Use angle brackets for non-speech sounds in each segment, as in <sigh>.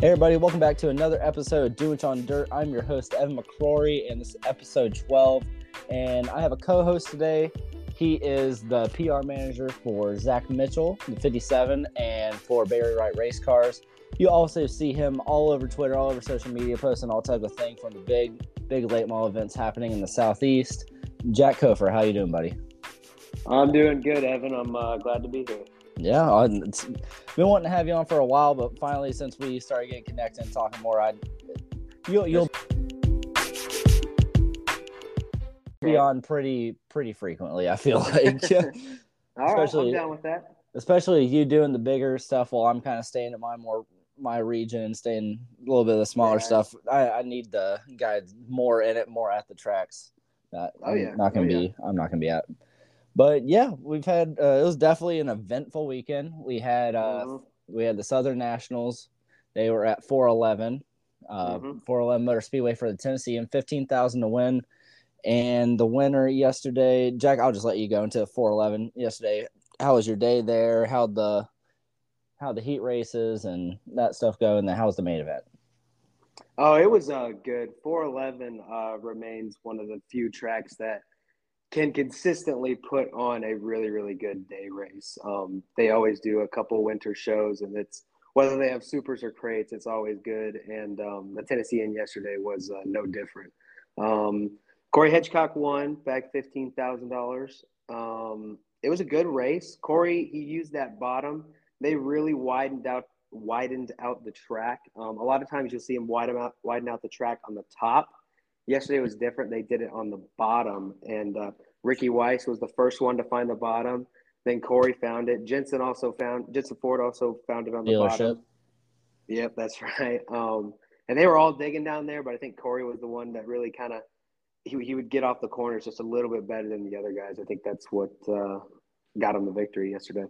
Hey everybody, welcome back to another episode of Do It on Dirt. I'm your host Evan McCrory, and this is episode 12. And I have a co-host today. He is the PR manager for Zach Mitchell, the 57, and for Barry Wright Race Cars. You also see him all over Twitter, all over social media, posting all type of things from the big, big late model events happening in the southeast. Jack Cofer, how you doing, buddy? I'm doing good, Evan. I'm uh, glad to be here. Yeah, it's been wanting to have you on for a while, but finally, since we started getting connected and talking more, I you'll you'll be on pretty pretty frequently. I feel <laughs> like, <laughs> All right, I'm down with that. Especially you doing the bigger stuff while I'm kind of staying at my more my region and staying a little bit of the smaller yeah. stuff. I, I need the guys more in it, more at the tracks. That oh, I'm yeah. not oh, gonna oh, be. Yeah. I'm not gonna be at but yeah, we've had uh, it was definitely an eventful weekend. We had uh, mm-hmm. we had the Southern Nationals. They were at 411, uh, mm-hmm. 411 Motor Speedway for the Tennessean 15,000 to win. And the winner yesterday, Jack, I'll just let you go into 411 yesterday. How was your day there? How the how the heat races and that stuff go? And then how was the main event? Oh, it was uh, good. 411 uh, remains one of the few tracks that can consistently put on a really really good day race. Um, they always do a couple winter shows, and it's whether they have supers or crates, it's always good. And um, the Tennessean yesterday was uh, no different. Um, Corey Hedgecock won back fifteen thousand um, dollars. It was a good race. Corey he used that bottom. They really widened out widened out the track. Um, a lot of times you'll see him widen out widen out the track on the top Yesterday was different. They did it on the bottom, and uh, Ricky Weiss was the first one to find the bottom. Then Corey found it. Jensen also found Jensen Ford also found it on the Dealership. bottom. Yep, that's <laughs> right. Um, and they were all digging down there, but I think Corey was the one that really kind of he, he would get off the corners just a little bit better than the other guys. I think that's what uh, got him the victory yesterday.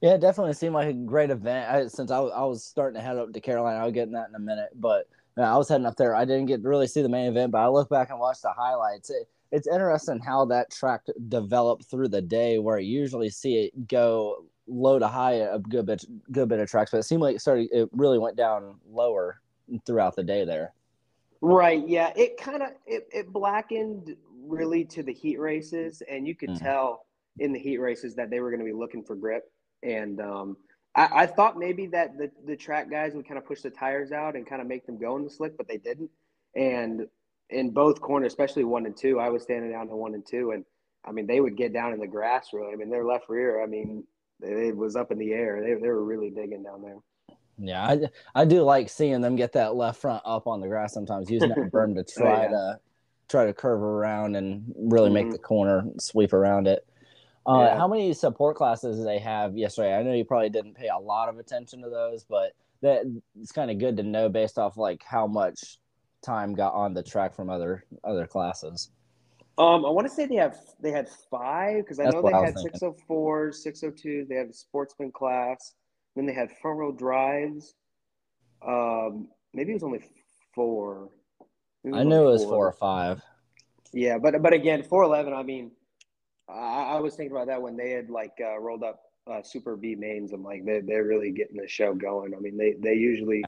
Yeah, it definitely seemed like a great event. I, since I, I was starting to head up to Carolina, I'll get in that in a minute. But I was heading up there. I didn't get to really see the main event, but I look back and watch the highlights. It, it's interesting how that track developed through the day, where you usually see it go low to high a good bit, good bit of tracks, but it seemed like it started. It really went down lower throughout the day there. Right. Yeah. It kind of it, it blackened really to the heat races, and you could mm-hmm. tell in the heat races that they were going to be looking for grip, and um, I, I, thought maybe that the, the track guys would kind of push the tires out and kind of make them go in the slick, but they didn't. And in both corners, especially one and two, I was standing down to one and two, and I mean they would get down in the grass really. I mean their left rear, I mean it was up in the air. They they were really digging down there. Yeah, I, I do like seeing them get that left front up on the grass sometimes, using that <laughs> berm to try oh, yeah. to try to curve around and really mm-hmm. make the corner sweep around it. Uh, yeah. How many support classes do they have yesterday? I know you probably didn't pay a lot of attention to those, but that it's kind of good to know based off like how much time got on the track from other other classes. Um, I want to say they have they had five because I know they I had 604, 602. They had a sportsman class. Then they had front row drives. Um, maybe it was only four. Was I knew it was four. four or five. Yeah, but but again, four eleven. I mean, I, I, was thinking about that when they had like uh, rolled up uh, Super B mains. I'm like, they they're really getting the show going. I mean, they they usually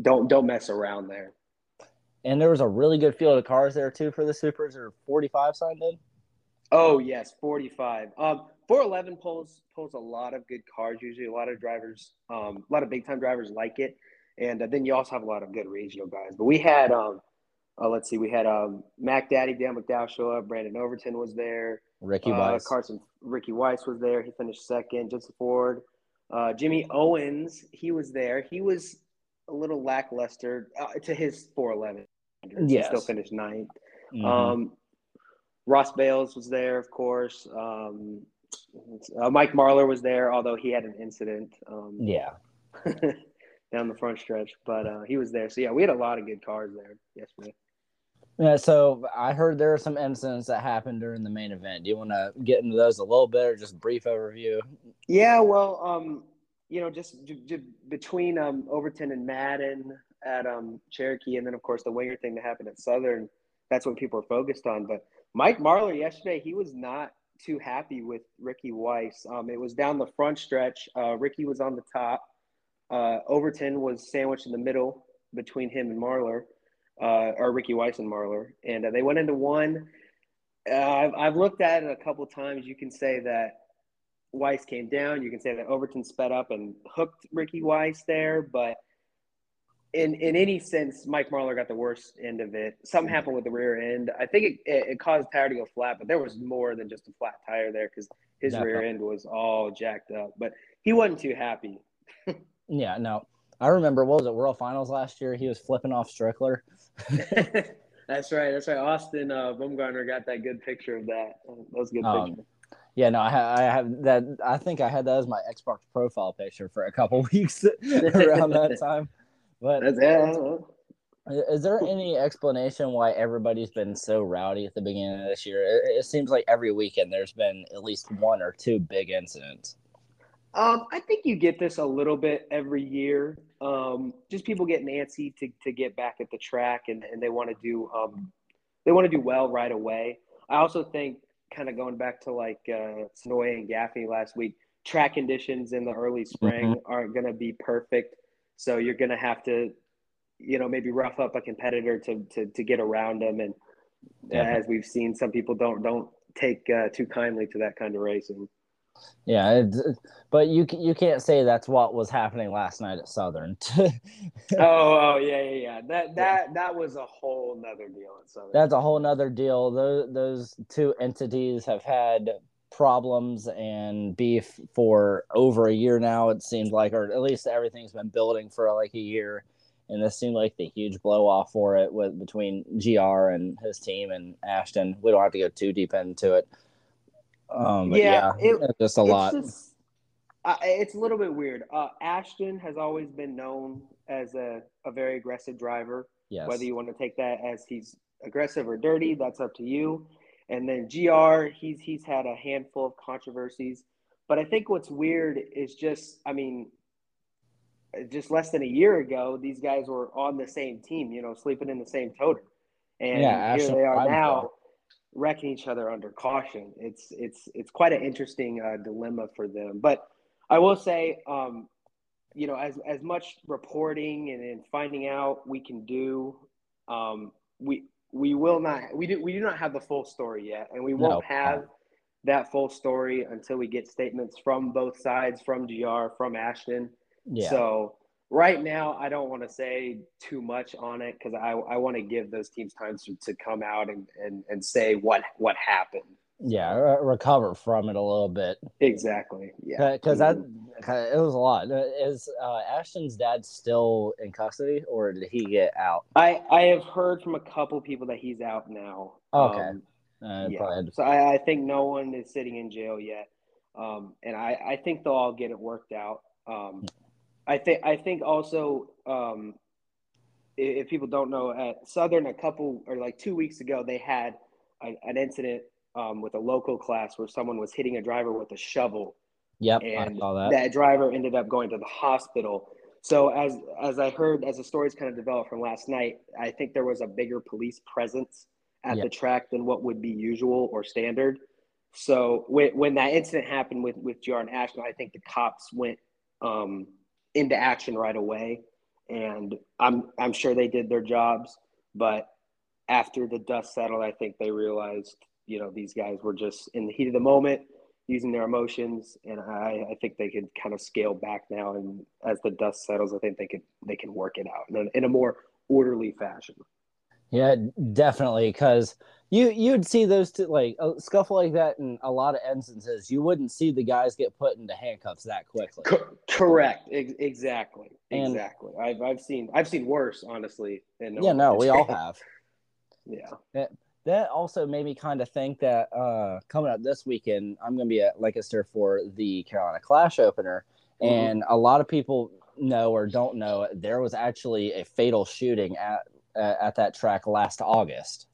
don't don't mess around there. And there was a really good field of cars there too for the supers. Or 45 signed in. Oh yes, 45. Um, 411 pulls pulls a lot of good cars. Usually, a lot of drivers, um, a lot of big time drivers like it. And uh, then you also have a lot of good regional guys. But we had, um, uh, let's see, we had um, Mac Daddy, Dale McDowell show up. Brandon Overton was there. Ricky uh, Weiss. Carson Ricky Weiss was there. He finished second. Jensen Ford. Uh, Jimmy Owens, he was there. He was a little lackluster uh, to his 411. Yes. He still finished ninth. Mm-hmm. Um, Ross Bailes was there, of course. Um, uh, Mike Marlar was there, although he had an incident. Um, <laughs> yeah. down the front stretch, but uh, he was there. So yeah, we had a lot of good cars there yesterday. Yeah, so I heard there are some incidents that happened during the main event. Do you want to get into those a little bit, or just brief overview? Yeah, well, um, you know, just j- j- between um, Overton and Madden at um, Cherokee, and then of course the winger thing that happened at Southern. That's what people are focused on. But Mike Marlar yesterday, he was not too happy with Ricky Weiss. Um, it was down the front stretch. Uh, Ricky was on the top. Uh, Overton was sandwiched in the middle between him and Marlar, uh, or Ricky Weiss and Marlar, and uh, they went into one. Uh, I've, I've looked at it a couple times. You can say that Weiss came down. You can say that Overton sped up and hooked Ricky Weiss there, but in in any sense, Mike Marlar got the worst end of it. Something happened with the rear end. I think it, it, it caused tire to go flat, but there was more than just a flat tire there because his Definitely. rear end was all jacked up. But he wasn't too happy. <laughs> yeah, no. I remember what was it, World Finals last year? He was flipping off Strickler. <laughs> that's right. That's right. Austin uh, Bumgarner got that good picture of that. That was a good um, picture. Yeah, no, I, ha- I have that. I think I had that as my Xbox profile picture for a couple <laughs> weeks around that <laughs> time. But yeah. Is there any explanation why everybody's been so rowdy at the beginning of this year? It, it, seems like every weekend there's been at least one or two big incidents. Um, I think you get this a little bit every year. Um, just people get antsy to, to get back at the track and, and they want to do um, they want to do well right away. I also think kind of going back to like uh, Senoia and Gaffney last week, track conditions in the early spring mm-hmm. aren't going to be perfect so you're going to have to, you know, maybe rough up a competitor to to, to get around them. And as we've seen, some people don't don't take uh, too kindly to that kind of racing. Yeah, but you you can't say that's what was happening last night at Southern. <laughs> oh, oh yeah, yeah, yeah. That that that was a whole nother deal at Southern. That's a whole nother deal. Those those two entities have had problems and beef for over a year now. It seems like, or at least everything's been building for like a year, and this seemed like the huge blow off for it with between Gr and his team and Ashton. We don't have to go too deep into it. Um, yeah, yeah it, just a lot. Just, uh, it's a little bit weird. Uh, Ashton has always been known as a, a very aggressive driver. Yes. Whether you want to take that as he's aggressive or dirty, that's up to you. And then GR, he's he's had a handful of controversies. But I think what's weird is just, I mean, just less than a year ago, these guys were on the same team, you know, sleeping in the same toter. And yeah, here they are now wrecking each other under caution. It's it's it's quite an interesting uh, dilemma for them. But I will say, um, you know, as as much reporting and, and finding out we can do, um, we we will not we do we do not have the full story yet and we won't no. have that full story until we get statements from both sides from gr from ashton yeah. so right now i don't want to say too much on it because i, I want to give those teams time to, to come out and, and, and say what what happened. Yeah recover from it a little bit. Exactly yeah. Because that it was a lot. Is uh, ashton's dad still in custody or did he get out? I i have heard from a couple people that he's out now. Okay. Um, uh, yeah. so I, I think no one is sitting in jail yet. Um, and I, I think they'll all get it worked out. Um, i think i think also um, if people don't know at southern a couple or like two weeks ago they had a, an incident um, with a local class where someone was hitting a driver with a shovel. Yep, and that. that. driver ended up going to the hospital. So as as I heard, as the stories kind of developed from last night, I think there was a bigger police presence at yep. the track than what would be usual or standard. So when, when that incident happened with with and Ashton, I think the cops went um, into action right away, and I'm I'm sure they did their jobs. But after the dust settled, I think they realized you know these guys were just in the heat of the moment using their emotions. And I, I think they could kind of scale back now. And as the dust settles i think they could they can work it out in a, in a more orderly fashion. Yeah definitely. Because you you'd see those two like a scuffle like that in a lot of instances. You wouldn't see the guys get put into handcuffs that quickly. Co- correct. Exactly. And, exactly. I've, I've seen i've seen worse honestly yeah no we all have. <laughs> Yeah. That also made me kind of think that uh, coming up this weekend, I'm going to be at Lancaster for the Carolina Clash opener. Mm-hmm. And a lot of people know or don't know there was actually a fatal shooting at uh, at that track last August.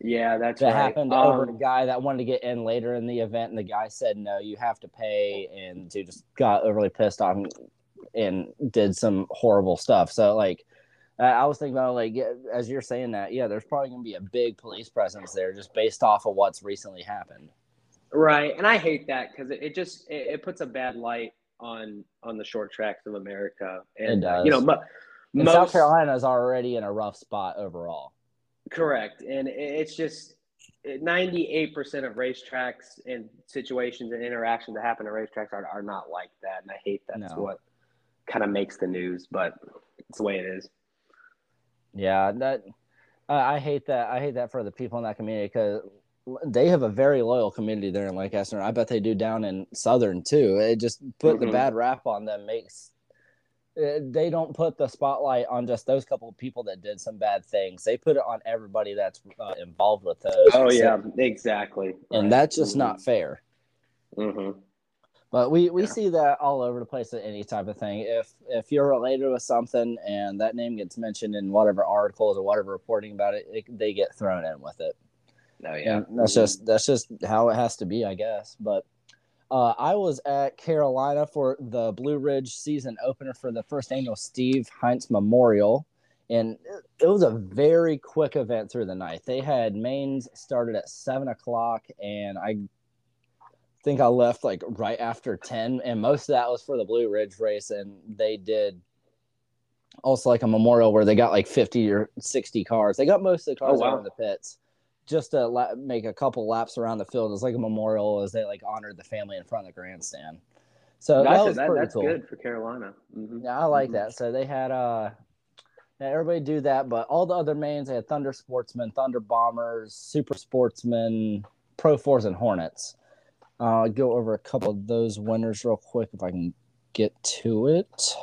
Yeah, that's that right. happened um, over a guy that wanted to get in later in the event, and the guy said no, you have to pay, and dude just got overly pissed on and did some horrible stuff. So like I was thinking about like as you're saying that, yeah, there's probably going to be a big police presence there just based off of what's recently happened. Right, and I hate that because it, it, just it, it, puts a bad light on on the short tracks of America, and uh, you know, mo- most, South Carolina is already in a rough spot overall. Correct, and it's just 98% of racetracks and situations and interactions that happen at racetracks are, are not like that. And I hate that's no. what kind of makes the news, but it's the way it is. Yeah, that uh, I hate that. I hate that for the people in that community because they have a very loyal community there in Lancaster. I bet they do down in Southern too. It just put mm-hmm. the bad rap on them makes they don't put the spotlight on just those couple of people that did some bad things. They put it on everybody that's uh, involved with those. Oh yeah, exactly. And right. that's just mm-hmm. not fair. Mm-hmm. But we, we yeah. see that all over the place at any type of thing. If if you're related with something and that name gets mentioned in whatever articles or whatever reporting about it, it they get thrown in with it. No, oh, yeah, and that's mm-hmm. just that's just how it has to be, I guess. But uh, I was at Carolina for the Blue Ridge season opener for the first annual Steve Heinz Memorial. And it was a very quick event through the night. They had mains started at seven o'clock, and I think I left like right after 10. And most of that was for the Blue Ridge race. And they did also like a memorial where they got like 50 or 60 cars. They got most of the cars oh, wow. out of the pits just to la- make a couple laps around the field as like a memorial as they like honored the family in front of the grandstand. So that was that, that's cool. good for Carolina. Mm-hmm. Yeah, I like mm-hmm. that. So they had uh everybody do that, but all the other mains they had Thunder Sportsmen, Thunder Bombers, Super Sportsmen, Pro Fours, and Hornets. Uh, I'll go over a couple of those winners real quick if I can get to it.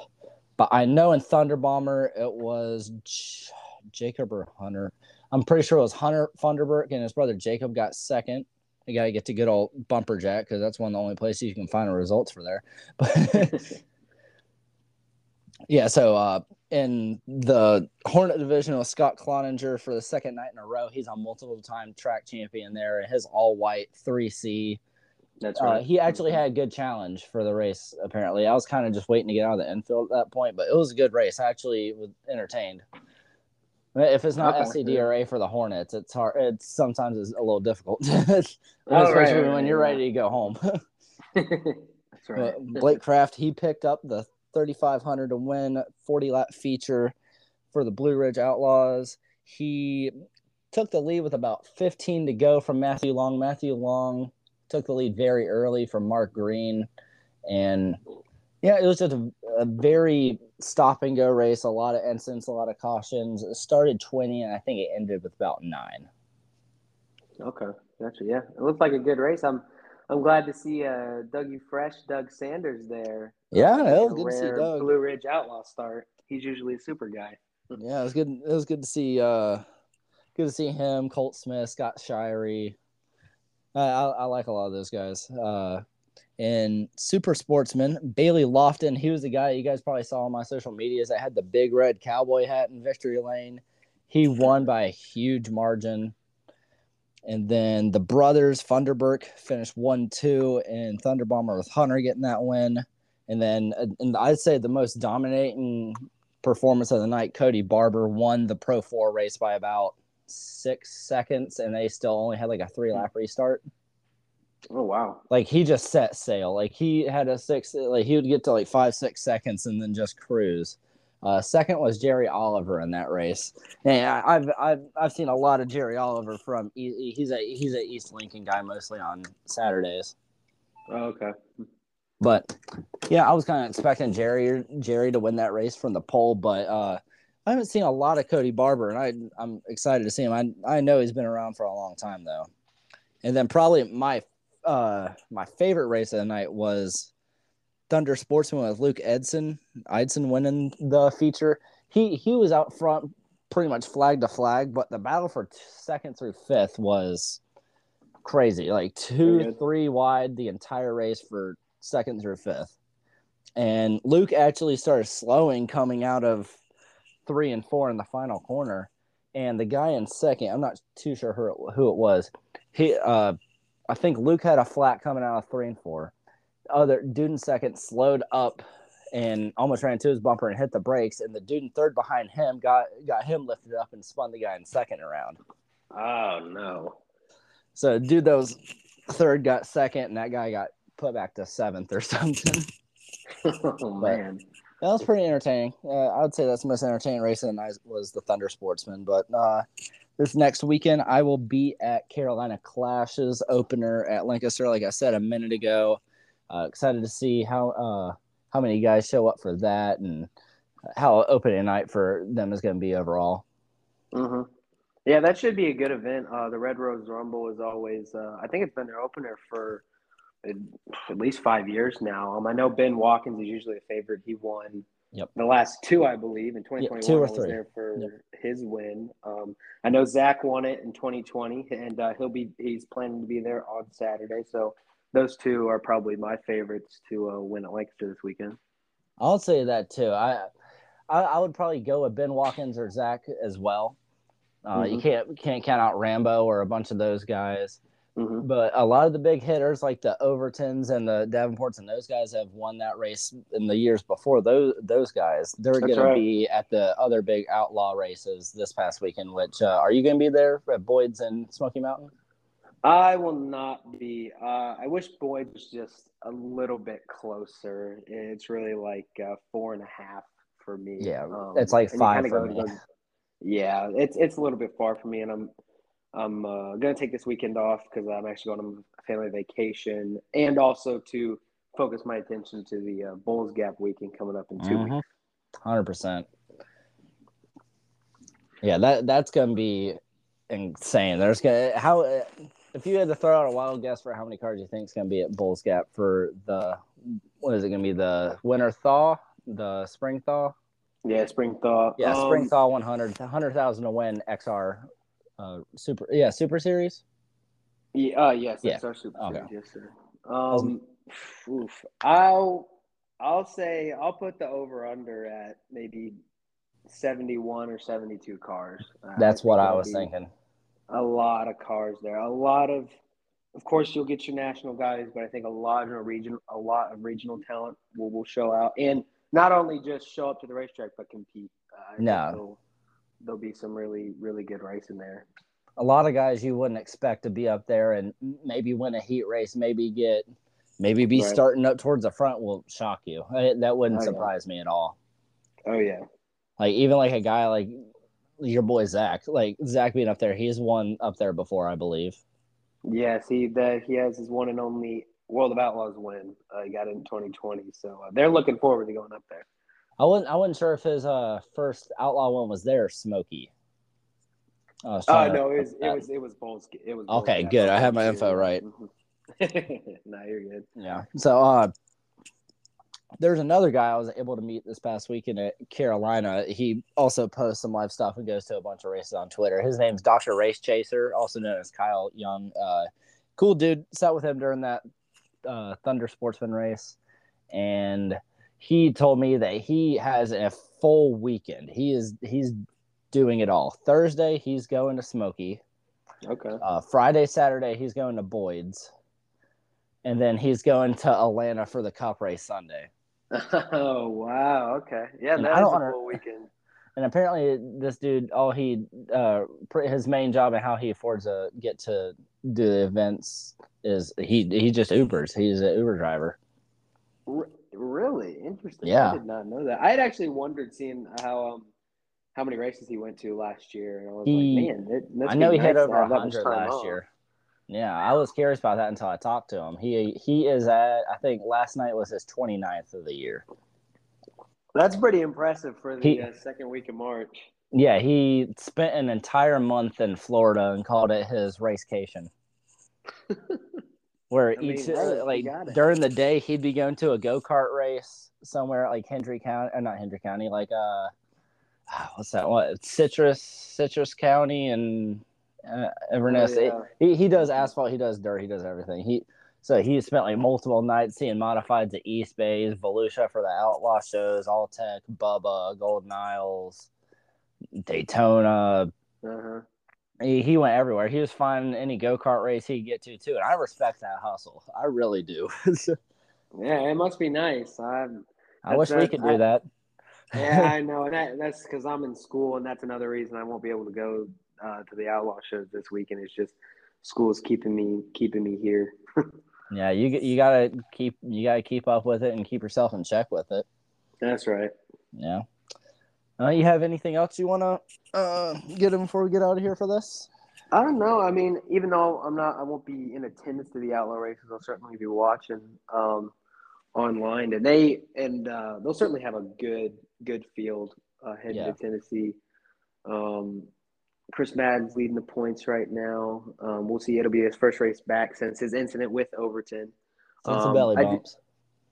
But I know in Thunder Bomber it was J- Jacob or Hunter. I'm pretty sure it was Hunter Funderburk and his brother Jacob got second. You got to get to good old Bumper Jack because that's one of the only places you can find the results for there. <laughs> But yeah, so uh, in the Hornet division with Scott Cloninger for the second night in a row, he's a multiple time track champion there. His all white 3C. That's uh, right. Uh, he actually had a good challenge for the race, apparently. I was kind of just waiting to get out of the infield at that point, but it was a good race. I actually was entertained. If it's not okay. SCDRA for the Hornets, it's hard. It's sometimes it's a little difficult, <laughs> oh, especially right, when you're ready to go home. <laughs> That's right. Blake Craft he picked up the 3500 to win 40 lap feature for the Blue Ridge Outlaws. He took the lead with about 15 to go from Matthew Long. Matthew Long took the lead very early from Mark Green, and yeah, it was just a, a very stop and go race, a lot of incidents, a lot of cautions. It started 20, and I think it ended with about nine. Okay, gotcha. Yeah, it looked like a good race. I'm I'm glad to see uh, Dougie Fresh, Doug Sanders there. Yeah, it was good to see Doug. Blue Ridge Outlaw start. He's usually a super guy. <laughs> yeah, it was good. It was good to see. Uh, good to see him, Colt Smith, Scott Shirey. Uh, I, I like a lot of those guys. Uh, and super sportsman Bailey Lofton. He was the guy you guys probably saw on my social medias that had the big red cowboy hat in victory lane. He won by a huge margin. And then the brothers Funderburk finished one two, and Thunder Bomber with Hunter getting that win. And then, uh, and I'd say the most dominating performance of the night, Cody Barber won the Pro Four race by about six seconds, and they still only had like a three lap restart. Oh wow! Like he just set sail. Like he had a six. Like he would get to like five six seconds and then just cruise. Uh, second was Jerry Oliver in that race. And I've I've I've seen a lot of Jerry Oliver from. He's a he's a East Lincoln guy mostly on Saturdays. Oh, okay. But yeah, I was kind of expecting Jerry Jerry to win that race from the pole, but uh, I haven't seen a lot of Cody Barber, and I I'm excited to see him. I I know he's been around for a long time though. And then probably my uh my favorite race of the night was Thunder Sportsman with Luke Edson. Edson winning the feature. He he was out front pretty much flag to flag, but the battle for second through fifth was crazy. Like two, three wide the entire race for second through fifth. And Luke actually started slowing coming out of three and four in the final corner. And the guy in second, I'm not too sure who it, who it was. He uh I think Luke had a flat coming out of three and four. Other dude in second slowed up and almost ran into his bumper and hit the brakes. And the dude in third behind him got got him lifted up and spun the guy in second around. Oh no! So dude, those third got second, and that guy got put back to seventh or <laughs> something. <laughs> oh man. That was pretty entertaining. Uh, I would say that's the most entertaining race of the night was the Thunder Sportsman. But uh, this next weekend, I will be at Carolina Clashes opener at Lancaster. Like I said a minute ago, uh, excited to see how uh, how many guys show up for that and how opening night for them is going to be overall. Mm-hmm. Yeah, that should be a good event. Uh, the Red Rose Rumble is always, uh, I think it's been their opener for at least five years now. Um, I know Ben Watkins is usually a favorite. He won yep. the last two, I believe, in 2021. Yeah, two or was three. there for yep. his win. Um, I know Zach won it in 2020, and uh, he'll be he's planning to be there on Saturday. So those two are probably my favorites to uh, win at Lancaster this weekend. I'll say that too. I, I, I would probably go with Ben Watkins or Zach as well. Uh, mm-hmm. You can't can't count out Rambo or a bunch of those guys. Mm-hmm. But a lot of the big hitters, like the Overtons and the Davenports and those guys, have won that race in the years before. Those those guys, they're going right. to be at the other big outlaw races this past weekend. Which uh, are you going to be there at Boyd's and Smoky Mountain? I will not be. Uh, I wish Boyd was just a little bit closer. It's really like uh, four and a half for me. Yeah, um, it's like five for me. yeah, it's it's a little bit far for me, and I'm I'm uh, gonna take this weekend off because I'm actually going on a family vacation, and also to focus my attention to the uh, Bulls Gap weekend coming up in 2 mm-hmm. weeks. Hundred percent. Yeah, that that's gonna be insane. There's gonna how if you had to throw out a wild guess for how many cards you think is gonna be at Bulls Gap for the what is it gonna be the winter thaw, the spring thaw? Yeah, spring thaw. Yeah, um, spring thaw 100, 100,000 to win XR uh super yeah super series? Yeah uh, yes yeah. our super okay. series yes sir. Um oof, i'll i'll say i'll put the over under at maybe 71 or 72 cars. That's what i was thinking. a lot of cars there. A lot of of course you'll get your national guys but i think a lot of region a lot of regional talent will, will show out and not only just show up to the racetrack but compete. Uh, no there'll be some really really good racing there. A lot of guys you wouldn't expect to be up there and maybe win a heat race, maybe get maybe be right. starting up towards the front will shock you. That wouldn't oh, surprise yeah. me at all. Oh yeah. Like even like a guy like your boy Zach, like Zach being up there, he's won up there before, I believe. Yeah, see that he has his one and only World of Outlaws win. Uh, he got it in 2020, so uh, they're looking forward to going up there. I wasn't. I wasn't sure if his uh first outlaw one was there, Smoky. Oh uh, no, it was, it was it was Bulls. It was Bulls okay. Good. I have my info right. <laughs> no, you're good. Yeah. So uh, there's another guy I was able to meet this past weekend at Carolina. He also posts some live stuff and goes to a bunch of races on Twitter. His name's Doctor Race Chaser, also known as Kyle Young. Uh, cool dude. Sat with him during that uh, Thunder Sportsman race, and he told me that he has a full weekend. He is he's doing it all. Thursday he's going to Smoky. Okay. Uh, Friday, Saturday he's going to Boyd's, and then he's going to Atlanta for the Cup race Sunday. <laughs> Oh wow! Okay, yeah, and that's a under- full weekend. <laughs> And apparently, this dude, all he, uh, his main job and how he affords to get to do the events is he he just Ubers. He's an Uber driver. Really interesting. Yeah, I did not know that. I had actually wondered seeing how um how many races he went to last year, and I was he, like, man, it, I know he nice hit over hundred last off. year. Yeah, I was curious about that until I talked to him. He he is at I think last night was his 29th of the year. That's pretty impressive for the he, uh, second week of March. Yeah, he spent an entire month in Florida and called it his racecation. <laughs> where I each mean, hey, like during the day he'd be going to a go kart race somewhere like Hendry County or not Hendry County, like uh, ah, what's that? What Citrus Citrus County and uh, Inverness. Oh, yeah. he he does asphalt, he does dirt, he does everything. He so he spent like multiple nights seeing modifieds at East Bays, Volusia for the Outlaw shows, All-Tech, Bubba, Golden Isles, Daytona. Uh-huh he, he went everywhere. He was finding any go kart race he'd get to too, and I respect that hustle. I really do. <laughs> yeah, it must be nice. I'm, I wish we could do that. yeah, I <laughs> know, and that, that's because I'm in school, and that's another reason I won't be able to go uh, to the outlaw shows this weekend. It's just school's keeping me keeping me here. <laughs> Yeah, you you gotta keep you gotta keep up with it and keep yourself in check with it. That's right. Yeah. Uh, you have anything else you want to uh, get in before we get out of here for this? I don't know. I mean, even though I'm not, I won't be in attendance to the outlaw races. I'll certainly be watching um, online, and they and uh, they'll certainly have a good good field uh, heading yeah. to Tennessee. Um, Chris Madden's leading the points right now. Um, we'll see. It'll be his first race back since his incident with Overton. Since the belly bumps.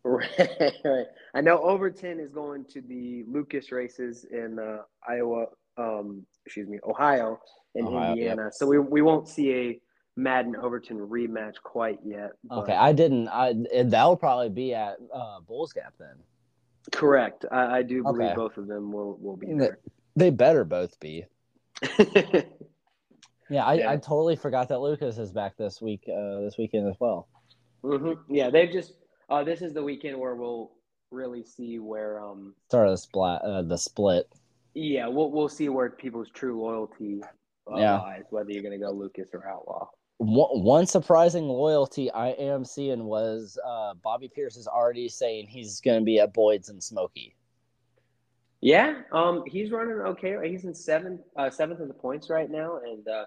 Right, <laughs> right. I know Overton is going to the Lucas races in uh, Iowa, um, excuse me, Ohio and Ohio, Indiana. Yep. So we, we won't see a Madden Overton rematch quite yet. But... Okay, I didn't. I that'll probably be at uh, Bulls Gap then. Correct. I, I do believe okay. both of them will will be there. They better both be. <laughs> yeah, I, yeah, I totally forgot that Lucas is back this week, uh, this weekend as well. Mm-hmm. Yeah, they've just uh, this is the weekend where we'll really see where um start of the split. Uh, the split. Yeah, we'll we'll see where people's true loyalty uh, yeah. lies, whether you're gonna go Lucas or Outlaw. One, one surprising loyalty I am seeing was uh, Bobby Pierce is already saying he's going to be at Boyd's and Smoky. Yeah, um, he's running okay. He's in seventh, uh, seventh in the points right now, and uh,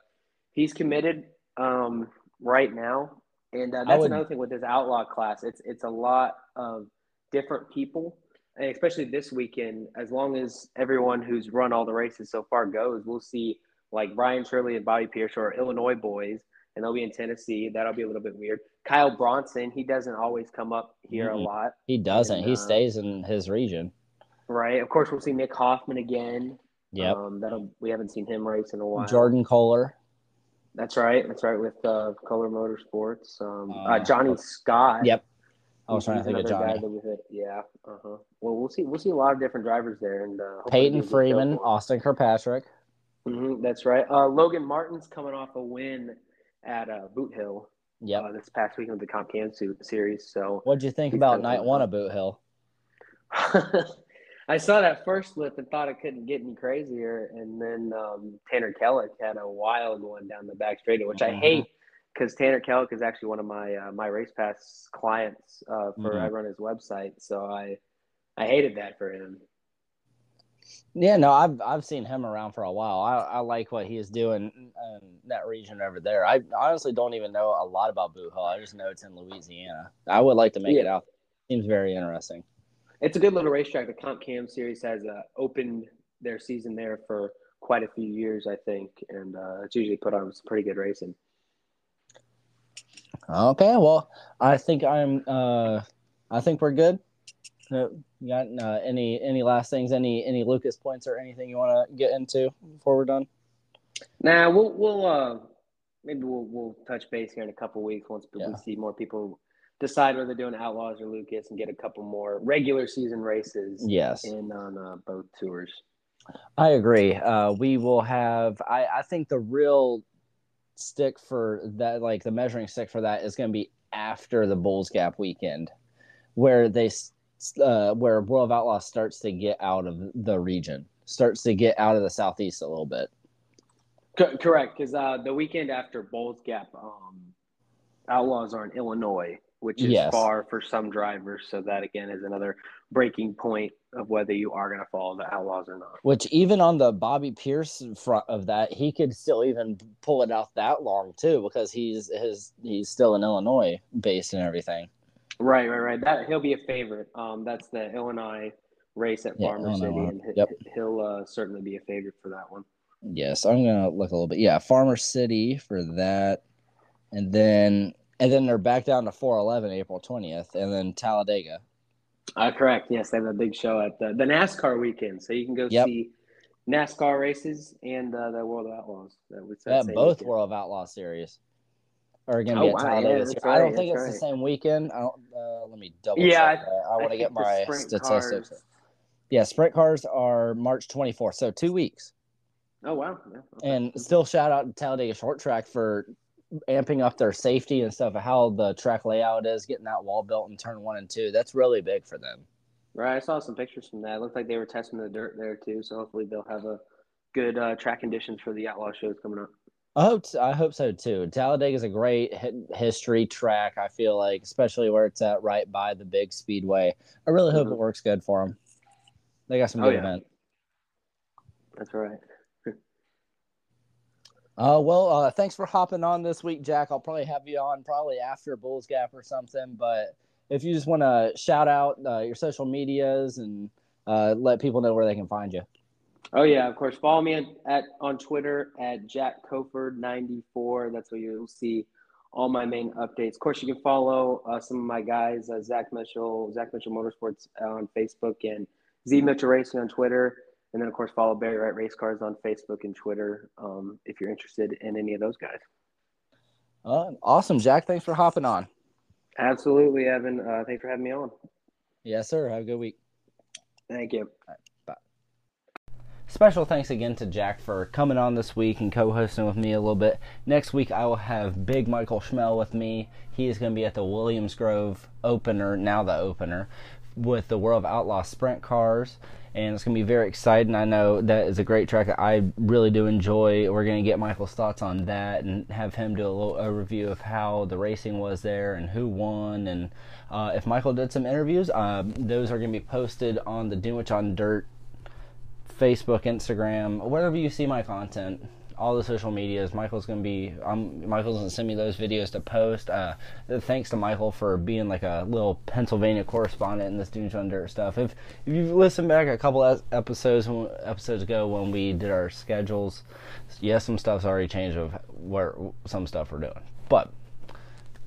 he's committed um, right now. And uh, that's would, another thing with this outlaw class. It's it's a lot of different people, and especially this weekend. As long as everyone who's run all the races so far goes, we'll see like Brian Shirley and Bobby Pierce are Illinois boys, and they'll be in Tennessee. That'll be a little bit weird. Kyle Bronson, he doesn't always come up here mm-hmm. a lot. He doesn't. And, he uh, stays in his region. Right. Of course, we'll see Nick Hoffman again. Yeah. Um, that'll we haven't seen him race in a while. Jordan Kohler. That's right. That's right. With uh, Kohler Motorsports, um, uh, uh, Johnny Scott. Yep. I was trying to think of Johnny. Yeah. Uh huh. Well, we'll see. We'll see a lot of different drivers there, and uh, Peyton Freeman, Austin Kirkpatrick. Mm-hmm, that's right. Uh, Logan Martin's coming off a win at uh, Boot Hill. Yeah. Uh, this past weekend with the Comp Cam series. So. What'd you think about night one of Boot Hill? <laughs> I saw that first flip and thought it couldn't get any crazier, and then um, Tanner Kellick had a wild one down the back straight, which mm-hmm. I hate because Tanner Kellick is actually one of my uh, my race pass clients uh, for mm-hmm. I run his website, so I I hated that for him. Yeah, no, I've I've seen him around for a while. I, I like what he is doing in that region over there. I honestly don't even know a lot about Boot Hill. I just know it's in Louisiana. I would like to make yeah. it out. Seems very interesting it's a good little racetrack. The Comp Cam series has uh, opened their season there for quite a few years, I think, and uh, it's usually put on some pretty good racing. Okay, well, I think I'm. Uh, I think we're good. Uh, got uh, any any last things? Any any Lucas points or anything you want to get into before we're done? Nah, we'll we'll uh, maybe we'll we'll touch base here in a couple weeks once yeah. we see more people decide whether they're doing Outlaws or Lucas and get a couple more regular season races. Yes, in on uh, both tours. I agree. Uh, we will have. I, I think the real stick for that, like the measuring stick for that, is going to be after the Bulls Gap weekend, where they uh, where World of Outlaws starts to get out of the region, starts to get out of the southeast a little bit. C- correct, because uh, the weekend after Bulls Gap, um, Outlaws are in Illinois, which is yes. far for some drivers. So that again is another breaking point of whether you are going to follow the Outlaws or not. Which even on the Bobby Pierce front of that, he could still even pull it out that long too, because he's his he's still in Illinois based and everything. Right, right, right. That he'll be a favorite. Um, that's the Illinois race at yeah, Farmer City, and yep. he'll uh, certainly be a favorite for that one. Yes, I'm gonna look a little bit. Yeah, Farmer City for that, and then and then they're back down to 411 April 20th, and then Talladega. Uh, correct. Yes, they have a big show at the, the NASCAR weekend, so you can go yep. see NASCAR races and uh, the World of Outlaws. Yeah, both weekend. World of Outlaw series are going to oh, be at wow, Talladega. Yeah, right, I don't think it's right. the same weekend. I don't. Uh, let me double yeah, check. I, I want to get my statistics. Cars. Yeah, sprint cars are March 24th, so two weeks. Oh wow! Yeah, okay. And still shout out to Talladega Short Track for amping up their safety and stuff, how the track layout is, getting that wall built in turn one and two. That's really big for them. Right. I saw some pictures from that. It looked like they were testing the dirt there too. So hopefully they'll have a good uh, track conditions for the outlaw shows coming up. I hope I hope so too. Talladega is a great history track. I feel like, especially where it's at, right by the big speedway. I really hope mm-hmm. it works good for them. They got some oh, good oh, yeah. event. That's right. Uh, well, uh, thanks for hopping on this week, Jack. I'll probably have you on probably after Bulls Gap or something. But if you just want to shout out uh, your social medias and uh, let people know where they can find you. Oh yeah, of course. Follow me at, at on Twitter at Jack Cofer ninety four. That's where you'll see all my main updates. Of course, you can follow uh, some of my guys, uh, Zach Mitchell, Zach Mitchell Motorsports on Facebook, and Z Mitchell Racing on Twitter. And then, of course, follow Barry Wright Race Cars on Facebook and Twitter um, if you're interested in any of those guys. Uh, awesome, Jack. Thanks for hopping on. Absolutely, Evan. Uh, thanks for having me on. Yes, sir. Have a good week. Thank you. Bye. Special thanks again to Jack for coming on this week and co hosting with me a little bit. Next week, I will have Big Michael Schmel with me. He is going to be at the Williams Grove opener, now the opener, with the World of Outlaw Sprint Cars. And it's going to be very exciting. I know that is a great track that I really do enjoy. We're going to get Michael's thoughts on that and have him do a little overview of how the racing was there and who won. And uh, if Michael did some interviews, uh, those are going to be posted on the Dunewich on Dirt Facebook, Instagram, wherever you see my content, all the social medias. Michael's gonna be. Um, Michael's gonna send me those videos to post. Uh, thanks to Michael for being like a little Pennsylvania correspondent in this Dunewich Under stuff. If if you've listened back a couple episodes episodes ago when we did our schedules, yes, some stuff's already changed of where some stuff we're doing, but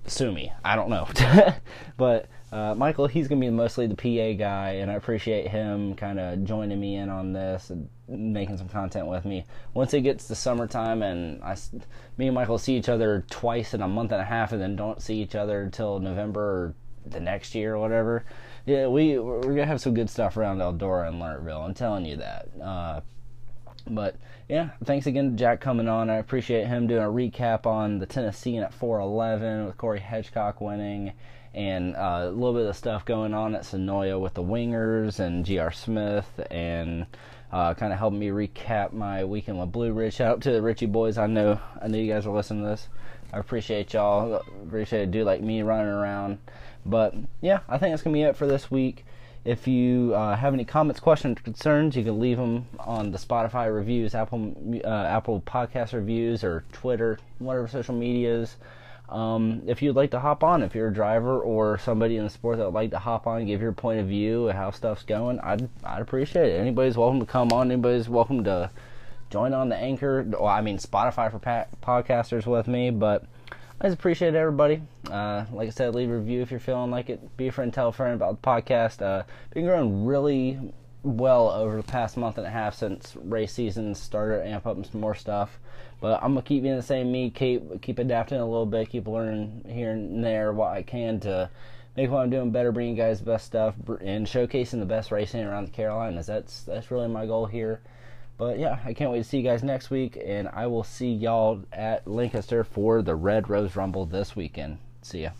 sue me. I don't know, <laughs> but uh, Michael, he's going to be mostly the PA guy, and I appreciate him kind of joining me in on this and making some content with me. Once it gets to summertime, and I, me and Michael see each other twice in a month and a half, and then don't see each other until November or the next year or whatever. Yeah, we we're gonna have some good stuff around Eldora and Lernerville. I'm telling you that. Uh, but yeah, thanks again to Jack coming on. I appreciate him doing a recap on the Tennessean at 411 with Corey Hedgecock winning and uh, a little bit of stuff going on at Senoia with the Wingers and GR Smith and uh, kind of helping me recap my weekend with Blue Ridge. Shout out to the Richie boys. I know I know you guys are listening to this. I appreciate y'all. Appreciate a dude like me running around. But yeah, I think that's gonna be it for this week. If you uh, have any comments, questions, concerns, you can leave them on the Spotify reviews, Apple uh, Apple Podcast reviews, or Twitter, whatever social medias. Um, if you'd like to hop on, if you're a driver or somebody in the sport that would like to hop on, give your point of view of how stuff's going, I'd I'd appreciate it. Anybody's welcome to come on. Anybody's welcome to join on the anchor. Well, I mean Spotify for pa- podcasters with me, but I just appreciate everybody. Uh, like I said, leave a review if you're feeling like it. Be a friend, tell a friend about the podcast. Uh, been growing really well over the past month and a half since race season started. Amp up some more stuff. But I'm gonna keep being the same me, keep keep adapting a little bit, keep learning here and there what I can to make what I'm doing better, bring you guys the best stuff, and showcasing the best racing around the Carolinas. That's that's really my goal here. But yeah, I can't wait to see you guys next week, and I will see y'all at Lancaster for the Red Rose Rumble this weekend. See ya.